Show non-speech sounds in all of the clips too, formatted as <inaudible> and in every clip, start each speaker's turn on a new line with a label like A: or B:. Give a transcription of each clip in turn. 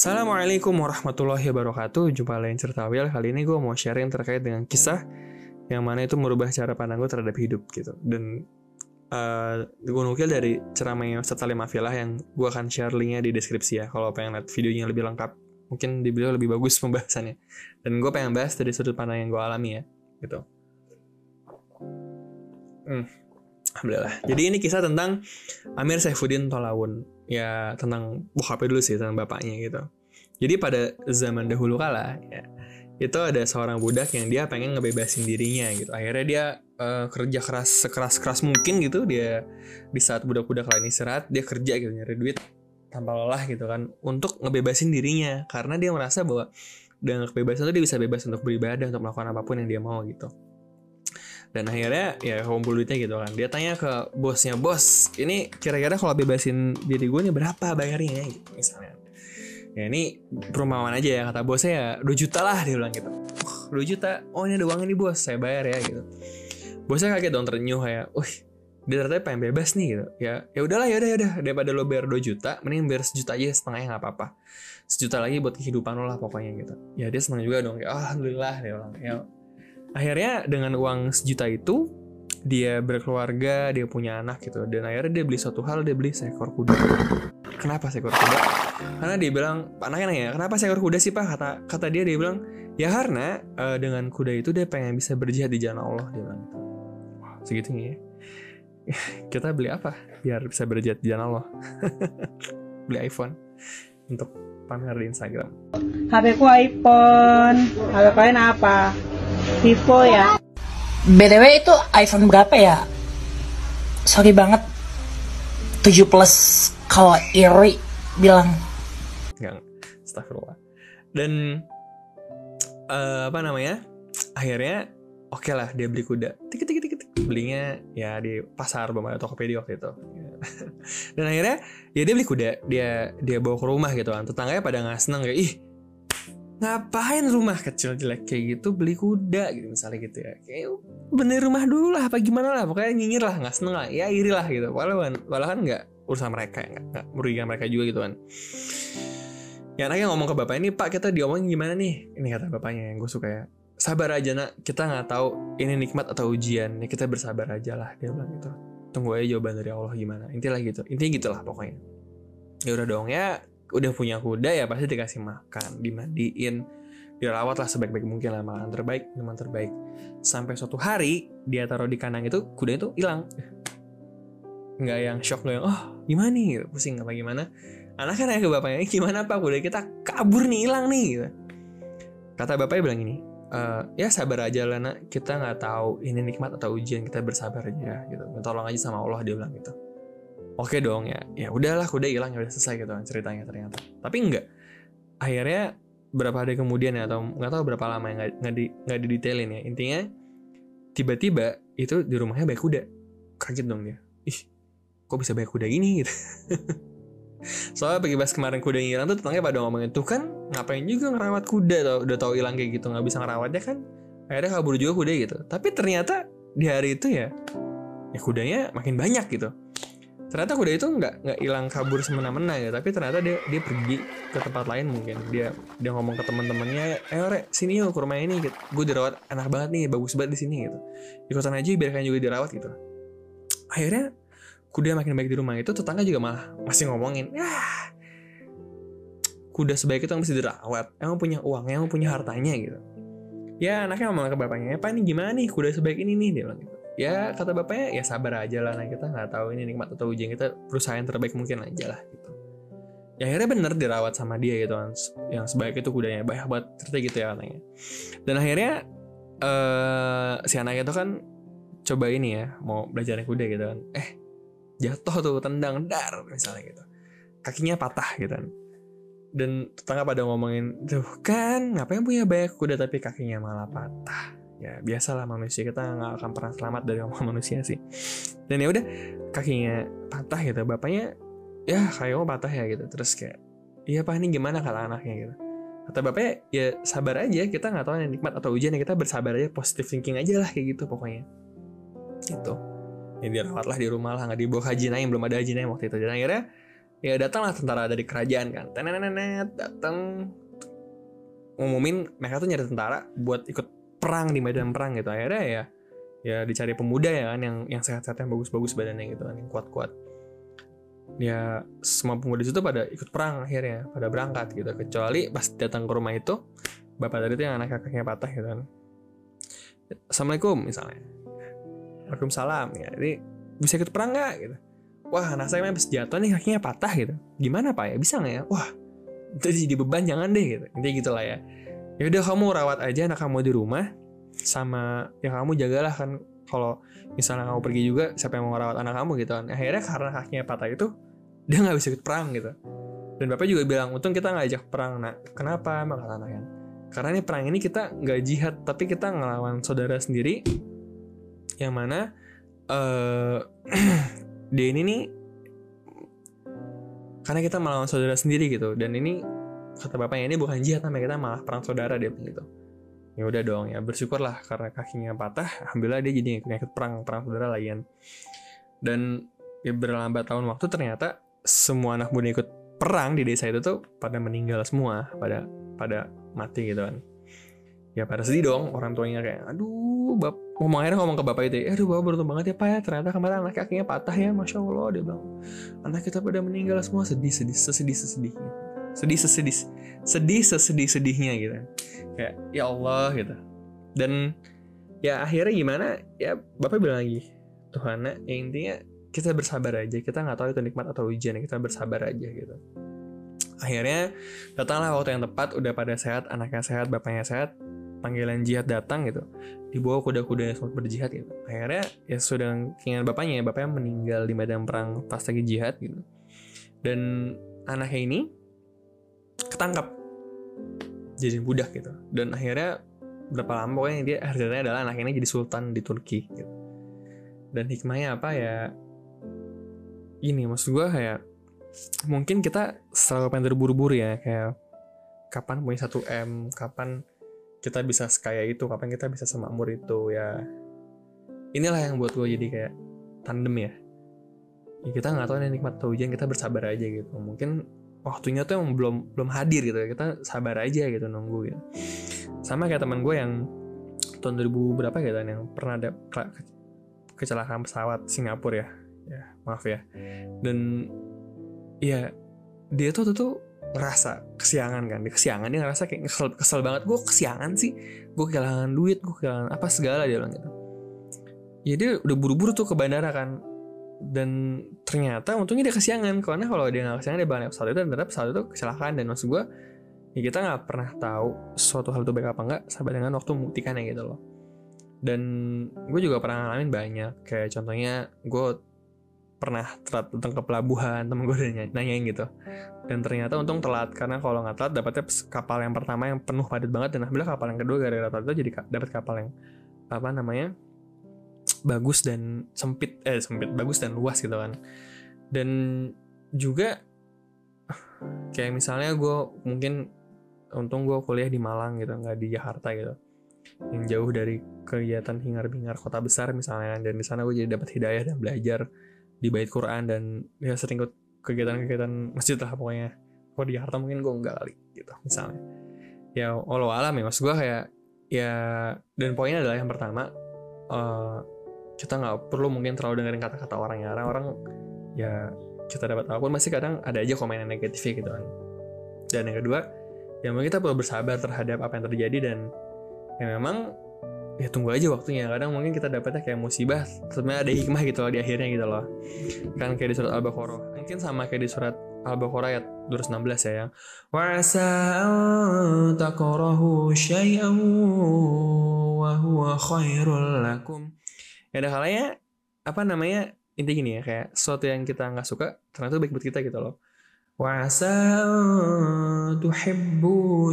A: Assalamualaikum warahmatullahi wabarakatuh. Jumpa lagi cerita Will Kali ini gue mau sharing terkait dengan kisah Yang mana itu merubah cara pandang gue terhadap hidup gitu. Dan uh, gue nukil dari ceramahnya Ustadz Salim Afilah Yang gue akan share linknya di deskripsi ya Kalau pengen lihat videonya lebih lengkap. Mungkin di beliau lebih bagus <laughs> pembahasannya. Dan gue pengen bahas dari sudut pandang yang gue alami ya Gitu. Hmm. Alhamdulillah. Jadi ini kisah tentang Amir Saifuddin Tolawun. Ya tentang bokapnya dulu sih tentang bapaknya gitu. Jadi pada zaman dahulu kala ya itu ada seorang budak yang dia pengen ngebebasin dirinya gitu. Akhirnya dia uh, kerja keras sekeras keras mungkin gitu. Dia di saat budak-budak lain istirahat dia kerja gitu nyari duit tanpa lelah gitu kan untuk ngebebasin dirinya. Karena dia merasa bahwa dengan kebebasan itu dia bisa bebas untuk beribadah untuk melakukan apa pun yang dia mau gitu dan akhirnya ya kumpul duitnya gitu kan. Dia tanya ke bosnya bos ini kira-kira kalau bebasin diri gue nih berapa bayarnya gitu misalnya. Ya ini perumahan aja ya kata bosnya ya 2 juta lah dia bilang gitu. Oh, 2 juta? Oh ini ada uangnya nih bos saya bayar ya gitu. Bosnya kaget dong ternyuh kayak wih dia ternyata pengen bebas nih gitu. Ya ya udahlah ya udah ya udah. Daripada lo bayar 2 juta mending bayar sejuta aja setengahnya nggak apa-apa. Sejuta lagi buat kehidupan lo lah pokoknya gitu. Ya dia senang juga dong ya alhamdulillah dia bilang. Ya akhirnya dengan uang sejuta itu dia berkeluarga, dia punya anak gitu. Dan akhirnya dia beli suatu hal, dia beli seekor kuda. Kenapa seekor kuda? Karena dia bilang, anaknya nanya, kenapa seekor kuda sih pak? Kata kata dia, dia bilang, ya karena uh, dengan kuda itu dia pengen bisa berjihad di jalan Allah. Dia bilang, wow, segitunya ya. Kita beli apa? Biar bisa berjihad di jalan Allah. beli iPhone untuk pamer di Instagram.
B: HP ku iPhone. HP kalian apa? Vivo ya.
C: BTW itu iPhone berapa ya? Sorry banget. 7 plus kalau iri bilang.
A: Enggak, astagfirullah. Dan uh, apa namanya? Akhirnya oke okay lah dia beli kuda. Tik tik tik tik. Belinya ya di pasar ada Tokopedia waktu itu. <laughs> Dan akhirnya ya dia beli kuda, dia dia bawa ke rumah gitu kan. Tetangganya pada nggak seneng kayak ih ngapain rumah kecil jelek kayak gitu beli kuda gitu misalnya gitu ya. Kayak bener rumah dulu lah apa gimana lah pokoknya nyinyir lah nggak seneng lah ya iri lah gitu. Walau walau kan nggak urusan mereka nggak nggak merugikan mereka juga gitu kan. Ya anaknya ngomong ke bapak ini pak kita diomongin gimana nih? Ini kata bapaknya yang gue suka ya. Sabar aja nak. Kita nggak tahu ini nikmat atau ujian. Ya kita bersabar aja lah dia bilang gitu. Tunggu aja jawaban dari Allah gimana. Intinya gitu intinya gitulah pokoknya. Ya udah dong ya udah punya kuda ya pasti dikasih makan dimandiin dirawat lah sebaik-baik mungkin lah makanan terbaik minuman terbaik. Sampai suatu hari dia taruh di kandang itu kuda itu hilang. Nggak yang shock nggak yang oh gimana nih? Gitu. pusing apa gimana? Anak kan ke bapaknya gimana pak? Kuda kita kabur nih hilang nih. Gitu. kata bapaknya bilang ini e, ya sabar aja lah nak. Kita nggak tahu ini nikmat atau ujian kita bersabar aja gitu. Tolong aja sama Allah dia bilang gitu oke dong ya. Ya udahlah kuda hilang ya udah selesai gitu kan ceritanya ternyata. Tapi enggak. Akhirnya berapa hari kemudian ya atau nggak tahu berapa lama ya nggak di nggak didetailin ya. Intinya tiba-tiba itu di rumahnya banyak kuda. Kaget dong dia. Ih kok bisa banyak kuda ini gitu. <laughs> Soalnya pagi pas kemarin kuda hilang tuh tetangga pada ngomongin tuh kan ngapain juga ngerawat kuda tau udah tau hilang kayak gitu nggak bisa ngerawatnya kan? Akhirnya kabur juga kuda gitu. Tapi ternyata di hari itu ya ya kudanya makin banyak gitu ternyata kuda itu nggak nggak hilang kabur semena-mena ya tapi ternyata dia dia pergi ke tempat lain mungkin. Dia dia ngomong ke teman-temannya eh ore sini yuk ke rumah ini gitu. gue dirawat enak banget nih bagus banget di sini gitu. Ikutan aja biarkan juga dirawat gitu. Akhirnya kuda makin baik di rumah itu tetangga juga malah masih ngomongin ya kuda sebaik itu mesti dirawat emang punya uang emang punya hartanya gitu. Ya anaknya ngomong ke bapaknya apa ini gimana nih kuda sebaik ini nih? Dia bilang gitu ya kata bapaknya ya sabar aja lah nah kita nggak tahu ini nikmat atau ujian kita berusaha yang terbaik mungkin aja lah gitu. Ya akhirnya bener dirawat sama dia gitu kan yang sebaik itu kudanya banyak banget cerita gitu ya katanya. Dan akhirnya uh, si anaknya itu kan coba ini ya mau belajar naik kuda gitu kan. Eh jatuh tuh tendang dar misalnya gitu. Kakinya patah gitu kan. Dan tetangga pada ngomongin tuh kan ngapain punya banyak kuda tapi kakinya malah patah ya biasalah manusia. Kita nggak akan pernah selamat dari omongan manusia sih. Dan ya udah kakinya patah gitu. Bapaknya ya kayak mau patah ya? gitu. Terus kayak iya pak ini gimana kata anaknya? gitu. Kata bapaknya ya sabar aja. Kita nggak tahu yang nikmat atau ujian ya. Kita bersabar aja. Positive thinking aja lah kayak gitu pokoknya. Itu ya dirawat lah di rumah lah. Nggak dibawa haji naim. Belum ada haji naim waktu itu. Dan akhirnya ya datanglah tentara dari kerajaan kan. Tenenenet datang ngumumin mereka tuh nyari tentara buat ikut perang di medan perang gitu. Akhirnya ya ya dicari pemuda ya kan yang yang sehat-sehat yang bagus-bagus badannya gitu kan yang kuat-kuat. Ya semua pemuda itu pada ikut perang akhirnya pada berangkat gitu. Kecuali pas datang ke rumah itu bapak tadi itu yang anak kakinya patah gitu kan. Assalamualaikum misalnya. Waalaikumsalam ya. Jadi bisa ikut perang nggak? Gitu. Wah anak saya habis jatuh nih kakinya patah gitu. Gimana pak ya? Bisa nggak ya? Wah jadi beban jangan deh gitu. Intinya gitulah ya ya udah kamu rawat aja anak kamu di rumah sama ya kamu jagalah kan kalau misalnya kamu pergi juga siapa yang mau rawat anak kamu gitu kan. Akhirnya karena kakinya patah itu dia nggak bisa ikut perang gitu. Dan bapak juga bilang untung kita nggak ajak perang nak. Kenapa? Emang kata kan karena ini perang ini kita nggak jihad tapi kita ngelawan saudara sendiri yang mana eh <clears throat> dia ini nih karena kita melawan saudara sendiri gitu. Dan ini kata bapaknya ini bukan jihad namanya kita malah perang saudara dia bilang gitu. Ya udah dong ya bersyukurlah karena kakinya patah alhamdulillah dia jadi ikut perang perang saudara lain. Dan ya berlambat tahun waktu ternyata semua anak muda ikut perang di desa itu tuh pada meninggal semua pada pada mati gitu kan. Ya pada sedih dong orang tuanya kayak aduh bap ngomong akhirnya ngomong ke bapak itu aduh bapak beruntung banget ya pak ya ternyata kemarin anak kakinya patah ya masya allah dia bilang. Anak kita pada meninggal semua sedih sedih sesedih sesedihnya sedih sesedih sedih sesedih sedihnya gitu. Kayak ya Allah gitu. Dan ya akhirnya gimana? Ya bapak bilang lagi Tuhan ya intinya kita bersabar aja. Kita nggak tahu itu nikmat atau ujian kita bersabar aja gitu. Akhirnya datanglah waktu yang tepat udah pada sehat anaknya sehat bapaknya sehat panggilan jihad datang gitu. Dibawa kuda-kuda yang sempat berjihad gitu. Akhirnya ya sudah keinginan bapaknya bapaknya meninggal di medan perang pas lagi jihad gitu. Dan anaknya ini ketangkap jadi budak gitu. Dan akhirnya berapa lama pokoknya dia akhirnya adalah anak ini jadi sultan di Turki gitu. Dan hikmahnya apa ya? Ini maksud gue kayak mungkin kita selalu pengen terburu-buru ya kayak kapan punya 1 m kapan kita bisa sekaya itu kapan kita bisa semakmur itu ya. Inilah yang buat gue jadi kayak tandem ya. Ya kita nggak tahu nih nikmat atau ujian kita bersabar aja gitu. Mungkin waktunya tuh yang belum belum hadir gitu kita sabar aja gitu nunggu gitu. Sama kayak teman gue yang tahun 2000 berapa gitu yang pernah ada ke- kecelakaan pesawat Singapura ya. Ya maaf ya. Dan ya dia tuh tuh, tuh ngerasa kesiangan kan. Dia kesiangan dia ngerasa kayak kesel, kesel banget. Gue kesiangan sih. Gue kehilangan duit gue kehilangan apa segala dia bilang gitu. Ya dia udah buru-buru tuh ke bandara kan dan ternyata untungnya dia kesiangan. Karena kalau dia nggak kesiangan dia balik pesawat itu dan ternyata pesawat itu kecelakaan. Dan maksud gue ya kita nggak pernah tahu suatu hal itu baik apa enggak sampai dengan waktu membuktikannya gitu loh. Dan gue juga pernah ngalamin banyak. Kayak contohnya gue pernah telat datang ke pelabuhan temen gue udah nanya- nanyain gitu. Dan ternyata untung telat karena kalau nggak telat dapetnya pes- kapal yang pertama yang penuh padat banget dan alhamdulillah kapal yang kedua gara-gara telat itu jadi dapat kapal yang apa namanya bagus dan sempit eh sempit bagus dan luas gitu kan. Dan juga kayak misalnya gue mungkin untung gue kuliah di Malang gitu nggak di Jakarta gitu. Yang jauh dari kegiatan hingar-bingar kota besar misalnya dan di sana gue jadi dapat hidayah dan belajar di bait Quran dan ya sering ikut kegiatan-kegiatan masjid lah pokoknya. Kalau di Jakarta mungkin gue enggak kali gitu misalnya. Ya walau alam ya maksud gue kayak ya dan poinnya adalah yang pertama eh, kita nggak perlu mungkin terlalu dengerin kata-kata orang ya orang-orang ya kita dapat apa pun masih kadang ada aja komen yang negatifnya gitu kan. Dan yang kedua ya mungkin kita perlu bersabar terhadap apa yang terjadi dan ya memang ya tunggu aja waktunya. Kadang mungkin kita dapetnya kayak musibah sebenarnya ada hikmah gitu loh di akhirnya gitu loh. Kan kayak di surat al-baqarah. Mungkin sama kayak di surat al-baqarah ayat 216 ya yang wa asa an takrahu syai'an wa huwa khairul lakum ya ada kalanya apa namanya intinya gini ya kayak sesuatu yang kita nggak suka ternyata baik buat kita gitu loh. Wa asa an tuhibbu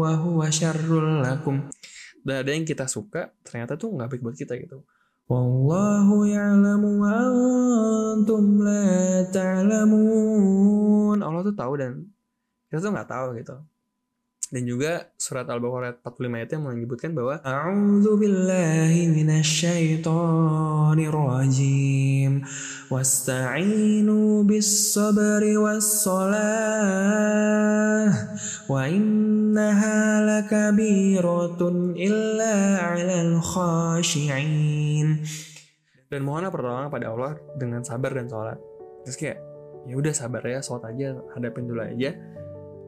A: wa huwa syarrul lakum. Dan ada yang kita suka ternyata tuh nggak baik buat kita gitu. Wallahu ya'lamu wa antum la ta'lamun. Allah tuh tahu dan kita tuh nggak tahu gitu dan juga surat Al-Baqarah 45 ayat yang menyebutkan bahwa A'udzu billahi minasyaitonir rajim wasta'inu bis sabri was salah wa innaha lakabiratun illa 'alal khashi'in dan mohonlah pertolongan pada Allah dengan sabar dan sholat. Terus kayak ya udah sabar ya sholat aja hadapin dulu aja.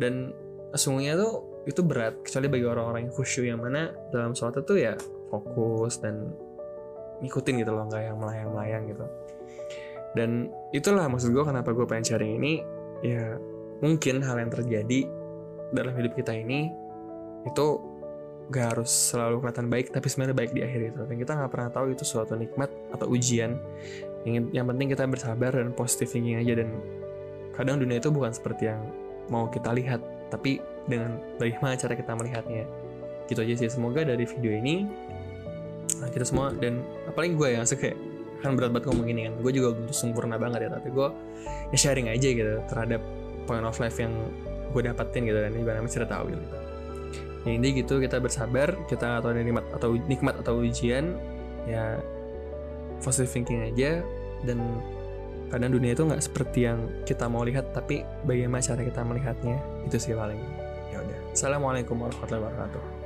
A: Dan sesungguhnya tuh itu berat kecuali bagi orang-orang yang khusyuk yang mana dalam sholat itu ya fokus dan ngikutin gitu loh nggak yang melayang-melayang gitu. Dan itulah maksud gue kenapa gue pengen sharing ini. Ya mungkin hal yang terjadi dalam hidup kita ini itu gak harus selalu kelihatan baik tapi sebenarnya baik di akhir itu. Dan kita nggak pernah tahu itu suatu nikmat atau ujian. Yang, yang penting kita bersabar dan positive thinking aja. Dan kadang dunia itu bukan seperti yang mau kita lihat tapi dengan bagaimana cara kita melihatnya? Gitu aja sih. Semoga dari video ini nah, kita semua dan apalagi gue yang suka kan berat banget ngomong ini kan. Gue juga belum sempurna banget ya tapi gue ya sharing aja gitu terhadap point of life yang gue dapetin gitu dan ibaratnya cerita tahu gitu. Ya ini gitu kita bersabar kita atau nikmat atau nikmat atau ujian ya positive thinking aja dan kadang dunia itu nggak seperti yang kita mau lihat tapi bagaimana cara kita melihatnya? Itu sih paling ya udah. Assalamualaikum warahmatullahi wabarakatuh